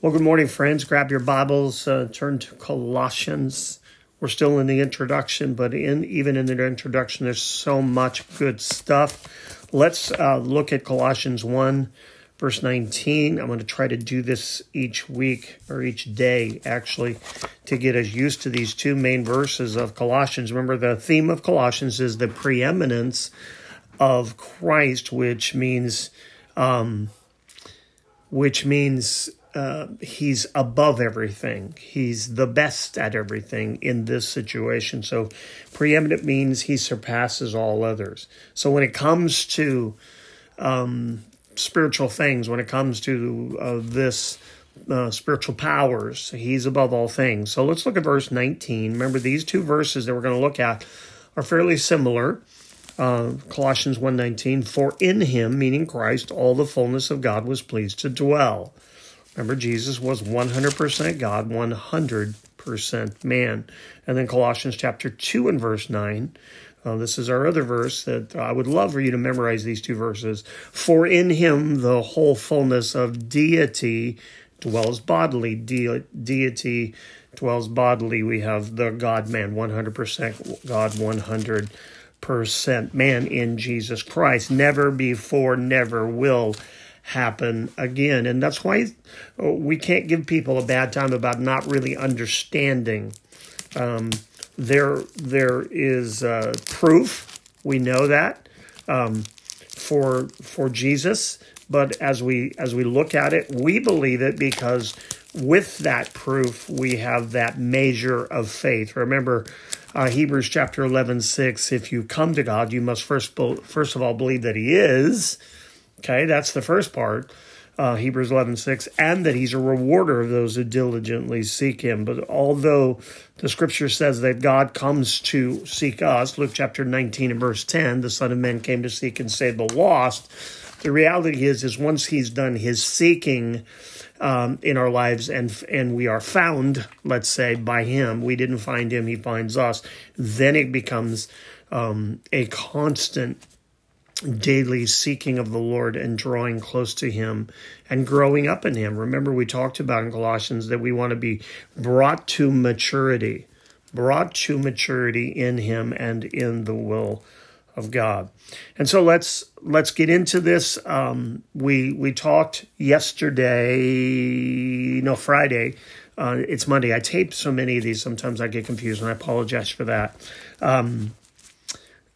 Well, good morning, friends. Grab your Bibles, uh, turn to Colossians. We're still in the introduction, but in even in the introduction, there's so much good stuff. Let's uh, look at Colossians 1, verse 19. I'm going to try to do this each week or each day, actually, to get us used to these two main verses of Colossians. Remember, the theme of Colossians is the preeminence of Christ, which means, um, which means uh, he's above everything. He's the best at everything in this situation. So, preeminent means he surpasses all others. So, when it comes to um, spiritual things, when it comes to uh, this uh, spiritual powers, he's above all things. So, let's look at verse 19. Remember, these two verses that we're going to look at are fairly similar. Uh, Colossians 1:19 for in him meaning Christ all the fullness of God was pleased to dwell Remember, Jesus was 100% God, 100% man. And then Colossians chapter 2 and verse 9. Uh, this is our other verse that I would love for you to memorize these two verses. For in him the whole fullness of deity dwells bodily. De- deity dwells bodily. We have the God man, 100% God, 100% man in Jesus Christ. Never before, never will happen again. And that's why uh, we can't give people a bad time about not really understanding. Um, there, there is uh, proof. We know that um, for for Jesus. But as we as we look at it, we believe it because with that proof we have that measure of faith. Remember. Uh, Hebrews chapter 11, 6, if you come to God, you must first, first of all believe that He is, Okay, that's the first part. Uh, Hebrews 11, 6, and that he's a rewarder of those who diligently seek him. But although the scripture says that God comes to seek us, Luke chapter 19 and verse 10, the Son of Man came to seek and save the lost. The reality is, is once he's done his seeking um, in our lives and and we are found, let's say, by him, we didn't find him, he finds us, then it becomes um, a constant daily seeking of the Lord and drawing close to Him and growing up in Him. Remember, we talked about in Colossians that we want to be brought to maturity, brought to maturity in Him and in the will of God. And so let's let's get into this. Um, we we talked yesterday, no Friday. Uh, it's Monday. I tape so many of these. Sometimes I get confused, and I apologize for that. Um,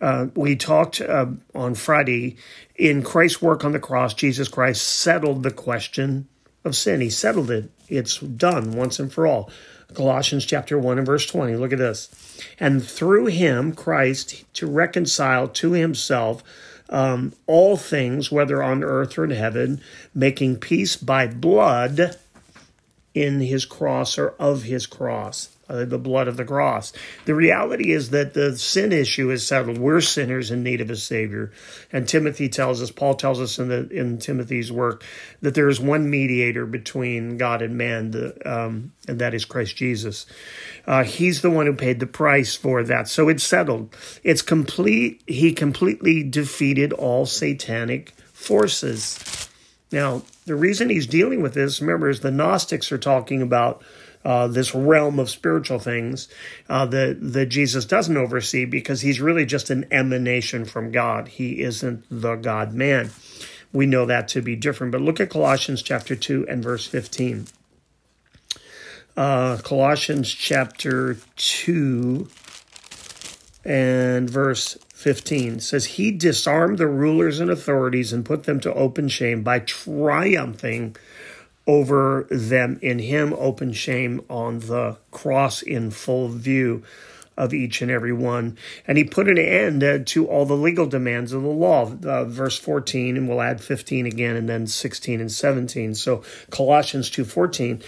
uh, we talked uh, on Friday in Christ's work on the cross, Jesus Christ settled the question of sin. He settled it. It's done once and for all. Colossians chapter 1 and verse 20. Look at this. And through him, Christ, to reconcile to himself um, all things, whether on earth or in heaven, making peace by blood in his cross or of his cross uh, the blood of the cross. The reality is that the sin issue is settled. We're sinners in need of a Savior. And Timothy tells us, Paul tells us in, the, in Timothy's work, that there is one mediator between God and man, the, um, and that is Christ Jesus. Uh, he's the one who paid the price for that. So it's settled. It's complete. He completely defeated all satanic forces. Now, the reason he's dealing with this, remember, is the Gnostics are talking about uh, this realm of spiritual things uh, that that Jesus doesn't oversee because he's really just an emanation from God. He isn't the God man. We know that to be different. But look at Colossians chapter two and verse fifteen. Uh, Colossians chapter two and verse 15 says he disarmed the rulers and authorities and put them to open shame by triumphing over them in him, open shame on the cross in full view of each and every one. And he put an end uh, to all the legal demands of the law. Uh, verse 14, and we'll add 15 again, and then 16 and 17. So Colossians 2.14,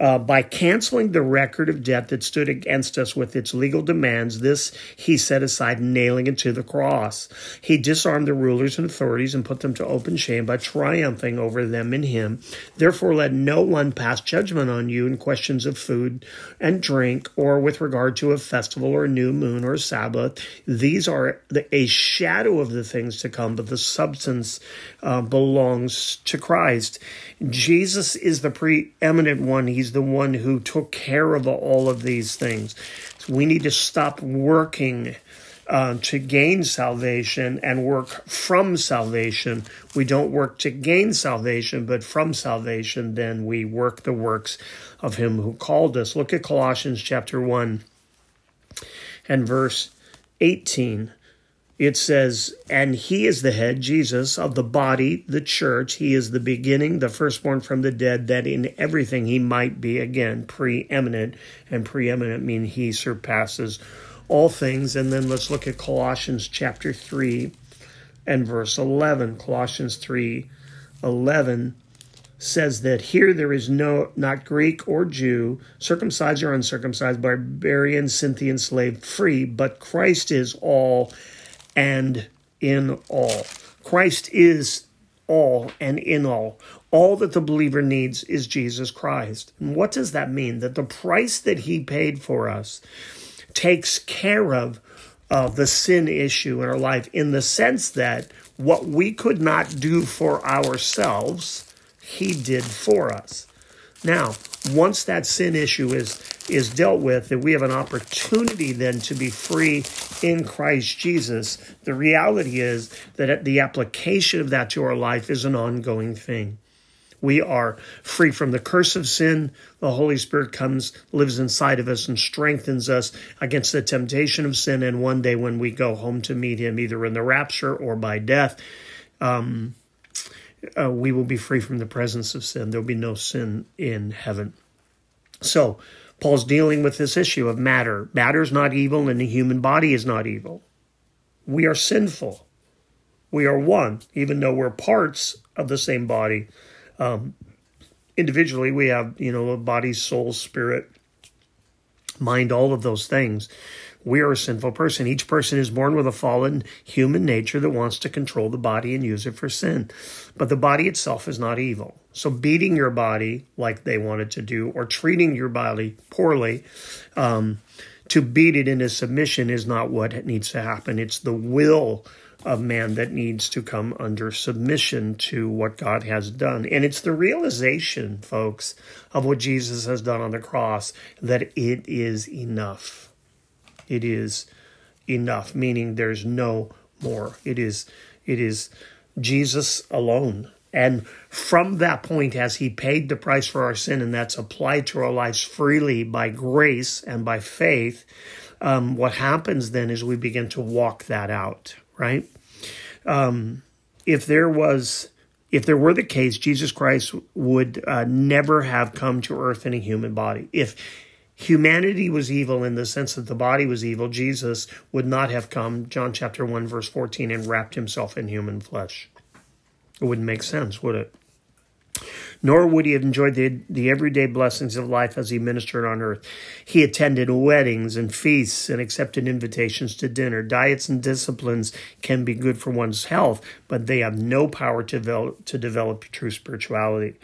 uh, by canceling the record of debt that stood against us with its legal demands, this he set aside, nailing it to the cross. He disarmed the rulers and authorities and put them to open shame by triumphing over them in him. Therefore, let no one pass judgment on you in questions of food and drink, or with regard to a festival or a new moon or Sabbath. These are a shadow of the things to come, but the substance uh, belongs to Christ. Jesus is the preeminent one. He's the one who took care of all of these things. So we need to stop working uh, to gain salvation and work from salvation. We don't work to gain salvation, but from salvation, then we work the works of Him who called us. Look at Colossians chapter 1 and verse 18 it says, And he is the head, Jesus, of the body, the church. He is the beginning, the firstborn from the dead, that in everything he might be, again, preeminent. And preeminent mean he surpasses all things. And then let's look at Colossians chapter 3 and verse 11. Colossians 3 11 says that here there is no not Greek or Jew, circumcised or uncircumcised, barbarian, Scythian, slave, free, but Christ is all and in all. Christ is all and in all. All that the believer needs is Jesus Christ. And what does that mean? That the price that he paid for us takes care of uh, the sin issue in our life in the sense that what we could not do for ourselves, he did for us. Now, once that sin issue is is dealt with, that we have an opportunity then to be free in Christ Jesus. The reality is that the application of that to our life is an ongoing thing. We are free from the curse of sin. The Holy Spirit comes, lives inside of us, and strengthens us against the temptation of sin. And one day, when we go home to meet Him, either in the rapture or by death, um, uh, we will be free from the presence of sin. There'll be no sin in heaven. So, Paul's dealing with this issue of matter. Matter is not evil, and the human body is not evil. We are sinful. We are one, even though we're parts of the same body. Um, individually, we have, you know, a body, soul, spirit, mind, all of those things. We are a sinful person. Each person is born with a fallen human nature that wants to control the body and use it for sin. But the body itself is not evil. So, beating your body like they wanted to do, or treating your body poorly, um, to beat it into submission is not what needs to happen. It's the will of man that needs to come under submission to what God has done. And it's the realization, folks, of what Jesus has done on the cross that it is enough it is enough, meaning there's no more. It is it is Jesus alone. And from that point, as he paid the price for our sin, and that's applied to our lives freely by grace and by faith, um, what happens then is we begin to walk that out, right? Um, if there was, if there were the case, Jesus Christ would uh, never have come to earth in a human body. If humanity was evil in the sense that the body was evil, Jesus would not have come, John chapter 1, verse 14, and wrapped himself in human flesh. It wouldn't make sense, would it? Nor would he have enjoyed the, the everyday blessings of life as he ministered on earth. He attended weddings and feasts and accepted invitations to dinner. Diets and disciplines can be good for one's health, but they have no power to develop, to develop true spirituality.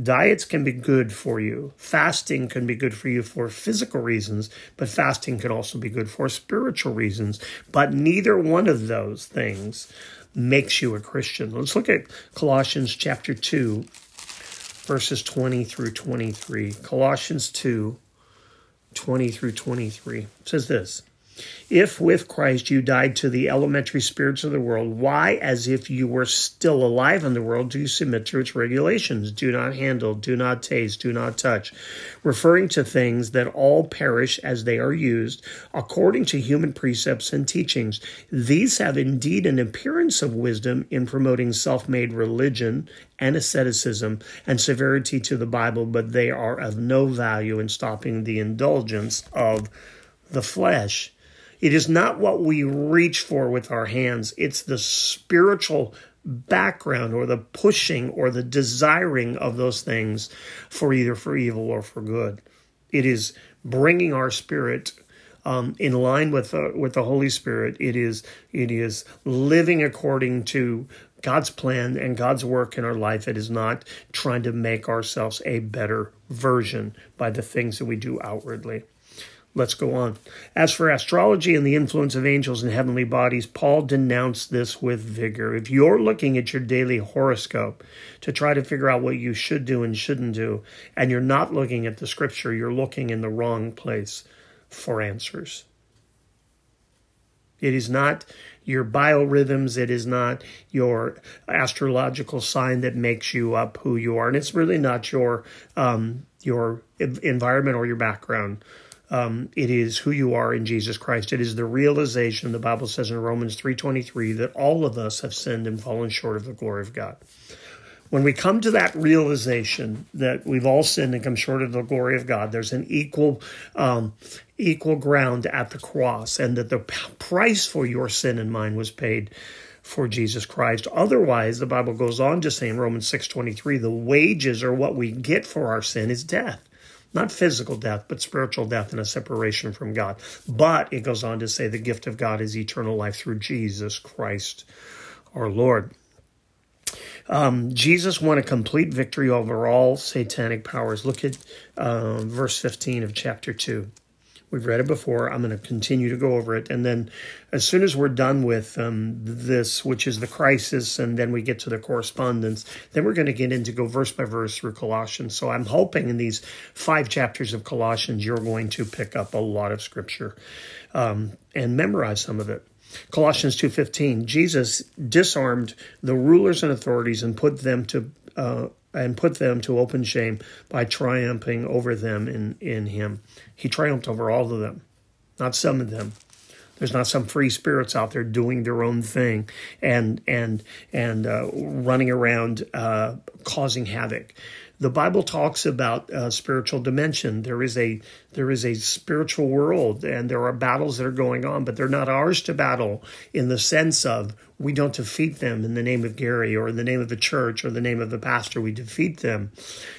Diets can be good for you. Fasting can be good for you for physical reasons, but fasting can also be good for spiritual reasons. But neither one of those things makes you a Christian. Let's look at Colossians chapter 2 verses 20 through 23. Colossians 2 20 through 23 says this if with Christ you died to the elementary spirits of the world, why, as if you were still alive in the world, do you submit to its regulations? Do not handle, do not taste, do not touch, referring to things that all perish as they are used, according to human precepts and teachings. These have indeed an appearance of wisdom in promoting self made religion and asceticism and severity to the Bible, but they are of no value in stopping the indulgence of the flesh. It is not what we reach for with our hands, it's the spiritual background or the pushing or the desiring of those things for either for evil or for good. It is bringing our spirit um, in line with the, with the Holy Spirit. It is it is living according to God's plan and God's work in our life. It is not trying to make ourselves a better version by the things that we do outwardly. Let's go on. As for astrology and the influence of angels and heavenly bodies, Paul denounced this with vigor. If you're looking at your daily horoscope to try to figure out what you should do and shouldn't do, and you're not looking at the scripture, you're looking in the wrong place for answers. It is not your biorhythms, it is not your astrological sign that makes you up who you are, and it's really not your um, your environment or your background. Um, it is who you are in Jesus Christ. It is the realization. The Bible says in Romans three twenty three that all of us have sinned and fallen short of the glory of God. When we come to that realization that we've all sinned and come short of the glory of God, there's an equal um, equal ground at the cross, and that the price for your sin and mine was paid for Jesus Christ. Otherwise, the Bible goes on to say in Romans 6:23, the wages or what we get for our sin is death. Not physical death, but spiritual death and a separation from God. But it goes on to say the gift of God is eternal life through Jesus Christ our Lord. Um, Jesus won a complete victory over all satanic powers. Look at uh, verse 15 of chapter 2. We've read it before. I'm going to continue to go over it. And then, as soon as we're done with um, this, which is the crisis, and then we get to the correspondence, then we're going to get into go verse by verse through Colossians. So I'm hoping in these five chapters of Colossians, you're going to pick up a lot of scripture um, and memorize some of it. Colossians 2:15 Jesus disarmed the rulers and authorities and put them to uh, and put them to open shame by triumphing over them in in him. He triumphed over all of them, not some of them. There's not some free spirits out there doing their own thing and and and uh, running around uh, causing havoc the Bible talks about a spiritual dimension. There is a there is a spiritual world, and there are battles that are going on, but they're not ours to battle in the sense of we don't defeat them in the name of Gary or in the name of the church or the name of the pastor. We defeat them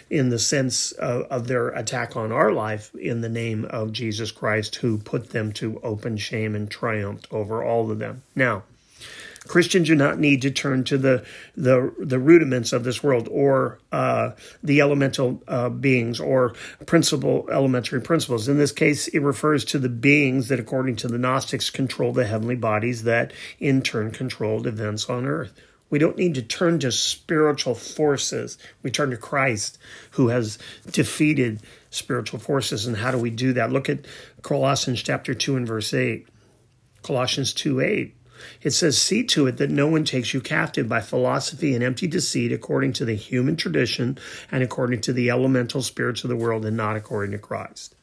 in the sense of, of their attack on our life in the name of Jesus Christ, who put them to open shame and triumphed over all of them. Now. Christians do not need to turn to the the, the rudiments of this world or uh, the elemental uh, beings or principal elementary principles. In this case, it refers to the beings that, according to the Gnostics, control the heavenly bodies that in turn controlled events on earth. We don't need to turn to spiritual forces. We turn to Christ, who has defeated spiritual forces. And how do we do that? Look at Colossians chapter 2 and verse 8. Colossians 2 8. It says, See to it that no one takes you captive by philosophy and empty deceit according to the human tradition and according to the elemental spirits of the world and not according to Christ.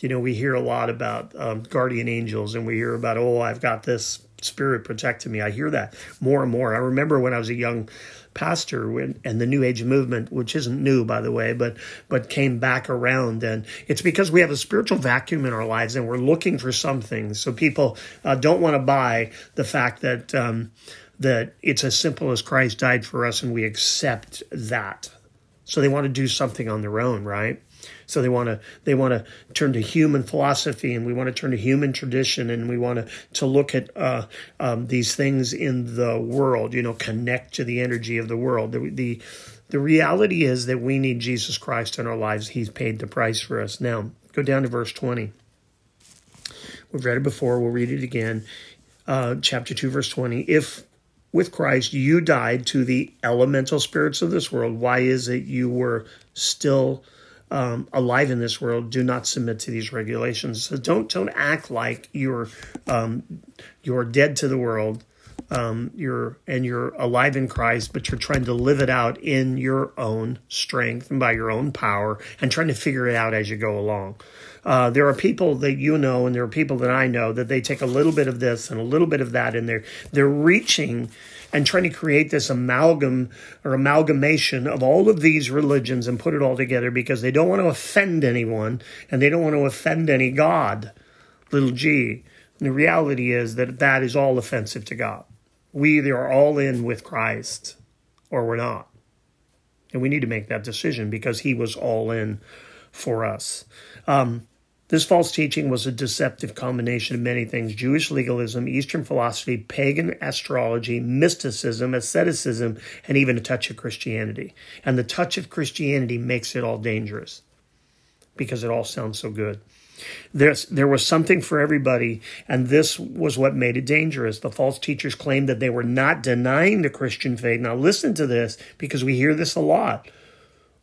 You know, we hear a lot about um, guardian angels and we hear about, oh, I've got this spirit protecting me. I hear that more and more. I remember when I was a young pastor and the New Age movement, which isn't new by the way, but but came back around, and it's because we have a spiritual vacuum in our lives, and we're looking for something. So people uh, don't want to buy the fact that um, that it's as simple as Christ died for us, and we accept that. So they want to do something on their own, right? So they want to they want to turn to human philosophy, and we want to turn to human tradition, and we want to to look at uh, um, these things in the world. You know, connect to the energy of the world. The, the the reality is that we need Jesus Christ in our lives. He's paid the price for us. Now, go down to verse 20. We've read it before. We'll read it again. Uh, chapter 2, verse 20. If with Christ you died to the elemental spirits of this world, why is it you were still um, alive in this world do not submit to these regulations. So don't don't act like you're um, you're dead to the world. Um, you're and you're alive in Christ, but you're trying to live it out in your own strength and by your own power, and trying to figure it out as you go along. Uh, there are people that you know, and there are people that I know that they take a little bit of this and a little bit of that, and they're they're reaching and trying to create this amalgam or amalgamation of all of these religions and put it all together because they don't want to offend anyone and they don't want to offend any God, little g. And the reality is that that is all offensive to God. We either are all in with Christ or we're not. And we need to make that decision because he was all in for us. Um, this false teaching was a deceptive combination of many things Jewish legalism, Eastern philosophy, pagan astrology, mysticism, asceticism, and even a touch of Christianity. And the touch of Christianity makes it all dangerous because it all sounds so good. There's, there was something for everybody, and this was what made it dangerous. The false teachers claimed that they were not denying the Christian faith. Now, listen to this because we hear this a lot.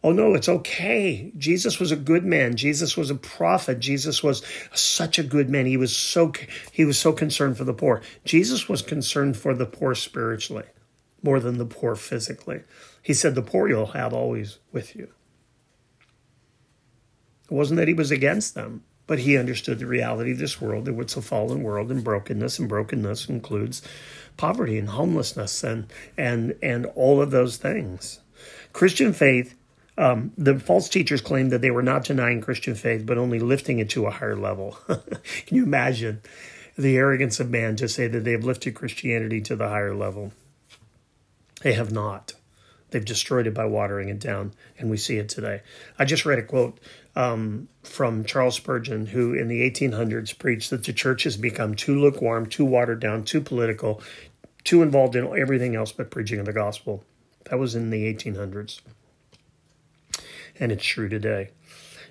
Oh no, it's okay. Jesus was a good man. Jesus was a prophet. Jesus was such a good man. He was so he was so concerned for the poor. Jesus was concerned for the poor spiritually more than the poor physically. He said the poor you'll have always with you. It wasn't that he was against them, but he understood the reality of this world, that it's a fallen world and brokenness, and brokenness includes poverty and homelessness and and and all of those things. Christian faith um, the false teachers claimed that they were not denying Christian faith, but only lifting it to a higher level. Can you imagine the arrogance of man to say that they have lifted Christianity to the higher level? They have not. They've destroyed it by watering it down, and we see it today. I just read a quote um, from Charles Spurgeon, who in the 1800s preached that the church has become too lukewarm, too watered down, too political, too involved in everything else but preaching of the gospel. That was in the 1800s and it's true today.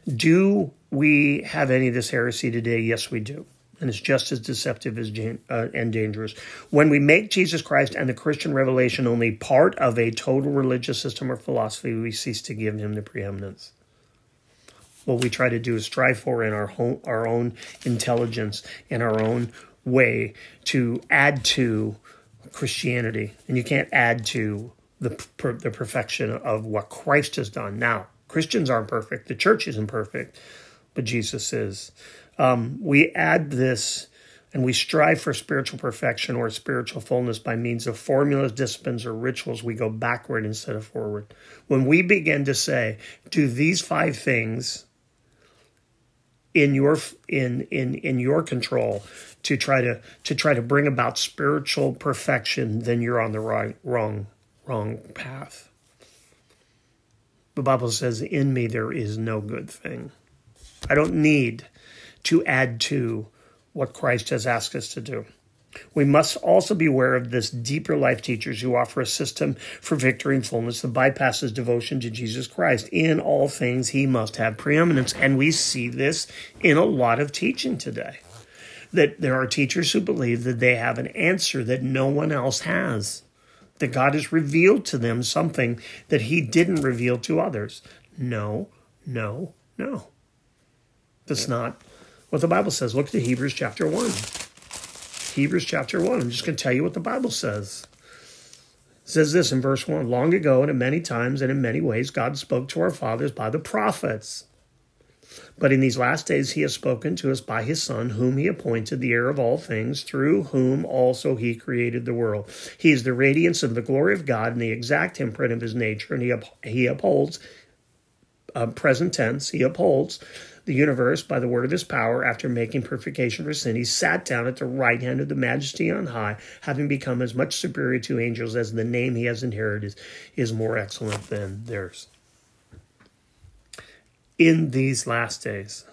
Do we have any of this heresy today? Yes, we do. And it's just as deceptive as uh, and dangerous. When we make Jesus Christ and the Christian revelation only part of a total religious system or philosophy, we cease to give him the preeminence. What we try to do is strive for in our, home, our own intelligence, in our own way, to add to Christianity. And you can't add to the, the perfection of what Christ has done. Now, Christians aren't perfect. The church isn't perfect, but Jesus is. Um, we add this and we strive for spiritual perfection or spiritual fullness by means of formulas, disciplines, or rituals. We go backward instead of forward. When we begin to say, do these five things in your in in in your control to try to to try to bring about spiritual perfection, then you're on the right wrong wrong path. The Bible says, In me there is no good thing. I don't need to add to what Christ has asked us to do. We must also be aware of this deeper life teachers who offer a system for victory and fullness that bypasses devotion to Jesus Christ. In all things, he must have preeminence. And we see this in a lot of teaching today. That there are teachers who believe that they have an answer that no one else has that God has revealed to them something that He didn't reveal to others. No, no, no. That's not what the Bible says. Look at Hebrews chapter 1. Hebrews chapter 1. I'm just going to tell you what the Bible says. It says this in verse 1 Long ago, and in many times and in many ways, God spoke to our fathers by the prophets. But in these last days he has spoken to us by his Son, whom he appointed the heir of all things, through whom also he created the world. He is the radiance of the glory of God and the exact imprint of his nature, and he, up, he upholds, uh, present tense, he upholds the universe by the word of his power after making purification for sin. He sat down at the right hand of the majesty on high, having become as much superior to angels as the name he has inherited is, is more excellent than theirs in these last days,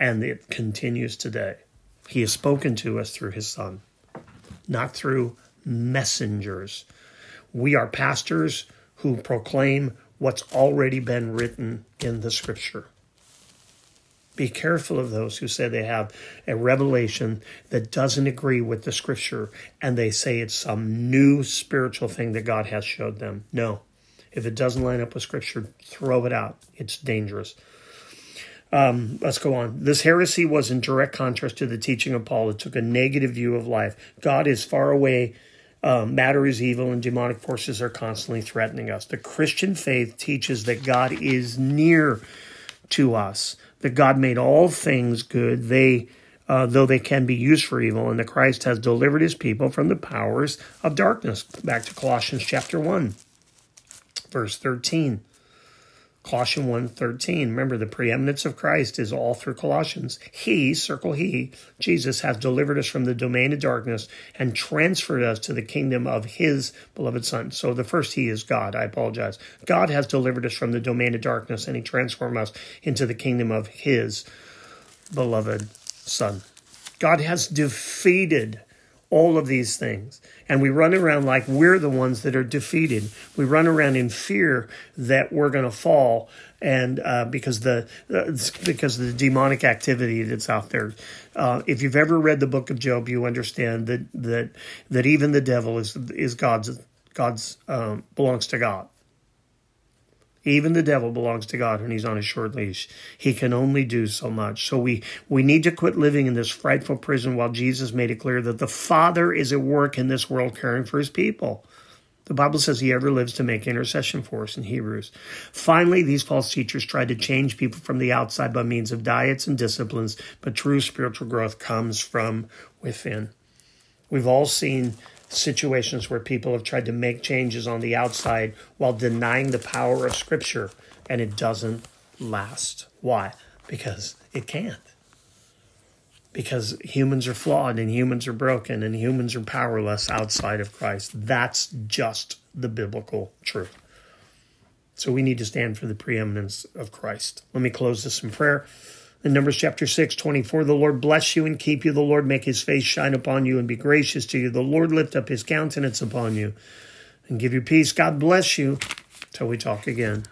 and it continues today. He has spoken to us through his Son, not through messengers. We are pastors who proclaim what's already been written in the scripture. Be careful of those who say they have a revelation that doesn't agree with the scripture and they say it's some new spiritual thing that God has showed them. No. If it doesn't line up with scripture, throw it out. It's dangerous. Um, let's go on. This heresy was in direct contrast to the teaching of Paul. It took a negative view of life. God is far away. Um, matter is evil, and demonic forces are constantly threatening us. The Christian faith teaches that God is near to us, that God made all things good. They uh, though they can be used for evil, and that Christ has delivered his people from the powers of darkness. Back to Colossians chapter 1, verse 13. Colossians 1.13. Remember, the preeminence of Christ is all through Colossians. He, circle he, Jesus, has delivered us from the domain of darkness and transferred us to the kingdom of his beloved Son. So the first he is God. I apologize. God has delivered us from the domain of darkness and he transformed us into the kingdom of his beloved Son. God has defeated all of these things. And we run around like we're the ones that are defeated. We run around in fear that we're going to fall, and uh, because the uh, because of the demonic activity that's out there. Uh, if you've ever read the book of Job, you understand that that that even the devil is is God's God's um, belongs to God. Even the devil belongs to God when he's on a short leash. He can only do so much. So we, we need to quit living in this frightful prison while Jesus made it clear that the Father is at work in this world caring for his people. The Bible says he ever lives to make intercession for us in Hebrews. Finally, these false teachers tried to change people from the outside by means of diets and disciplines, but true spiritual growth comes from within. We've all seen situations where people have tried to make changes on the outside while denying the power of Scripture, and it doesn't last. Why? Because it can't. Because humans are flawed and humans are broken and humans are powerless outside of Christ. That's just the biblical truth. So we need to stand for the preeminence of Christ. Let me close this in prayer. In Numbers chapter 6, 24, the Lord bless you and keep you. The Lord make his face shine upon you and be gracious to you. The Lord lift up his countenance upon you and give you peace. God bless you. Till we talk again.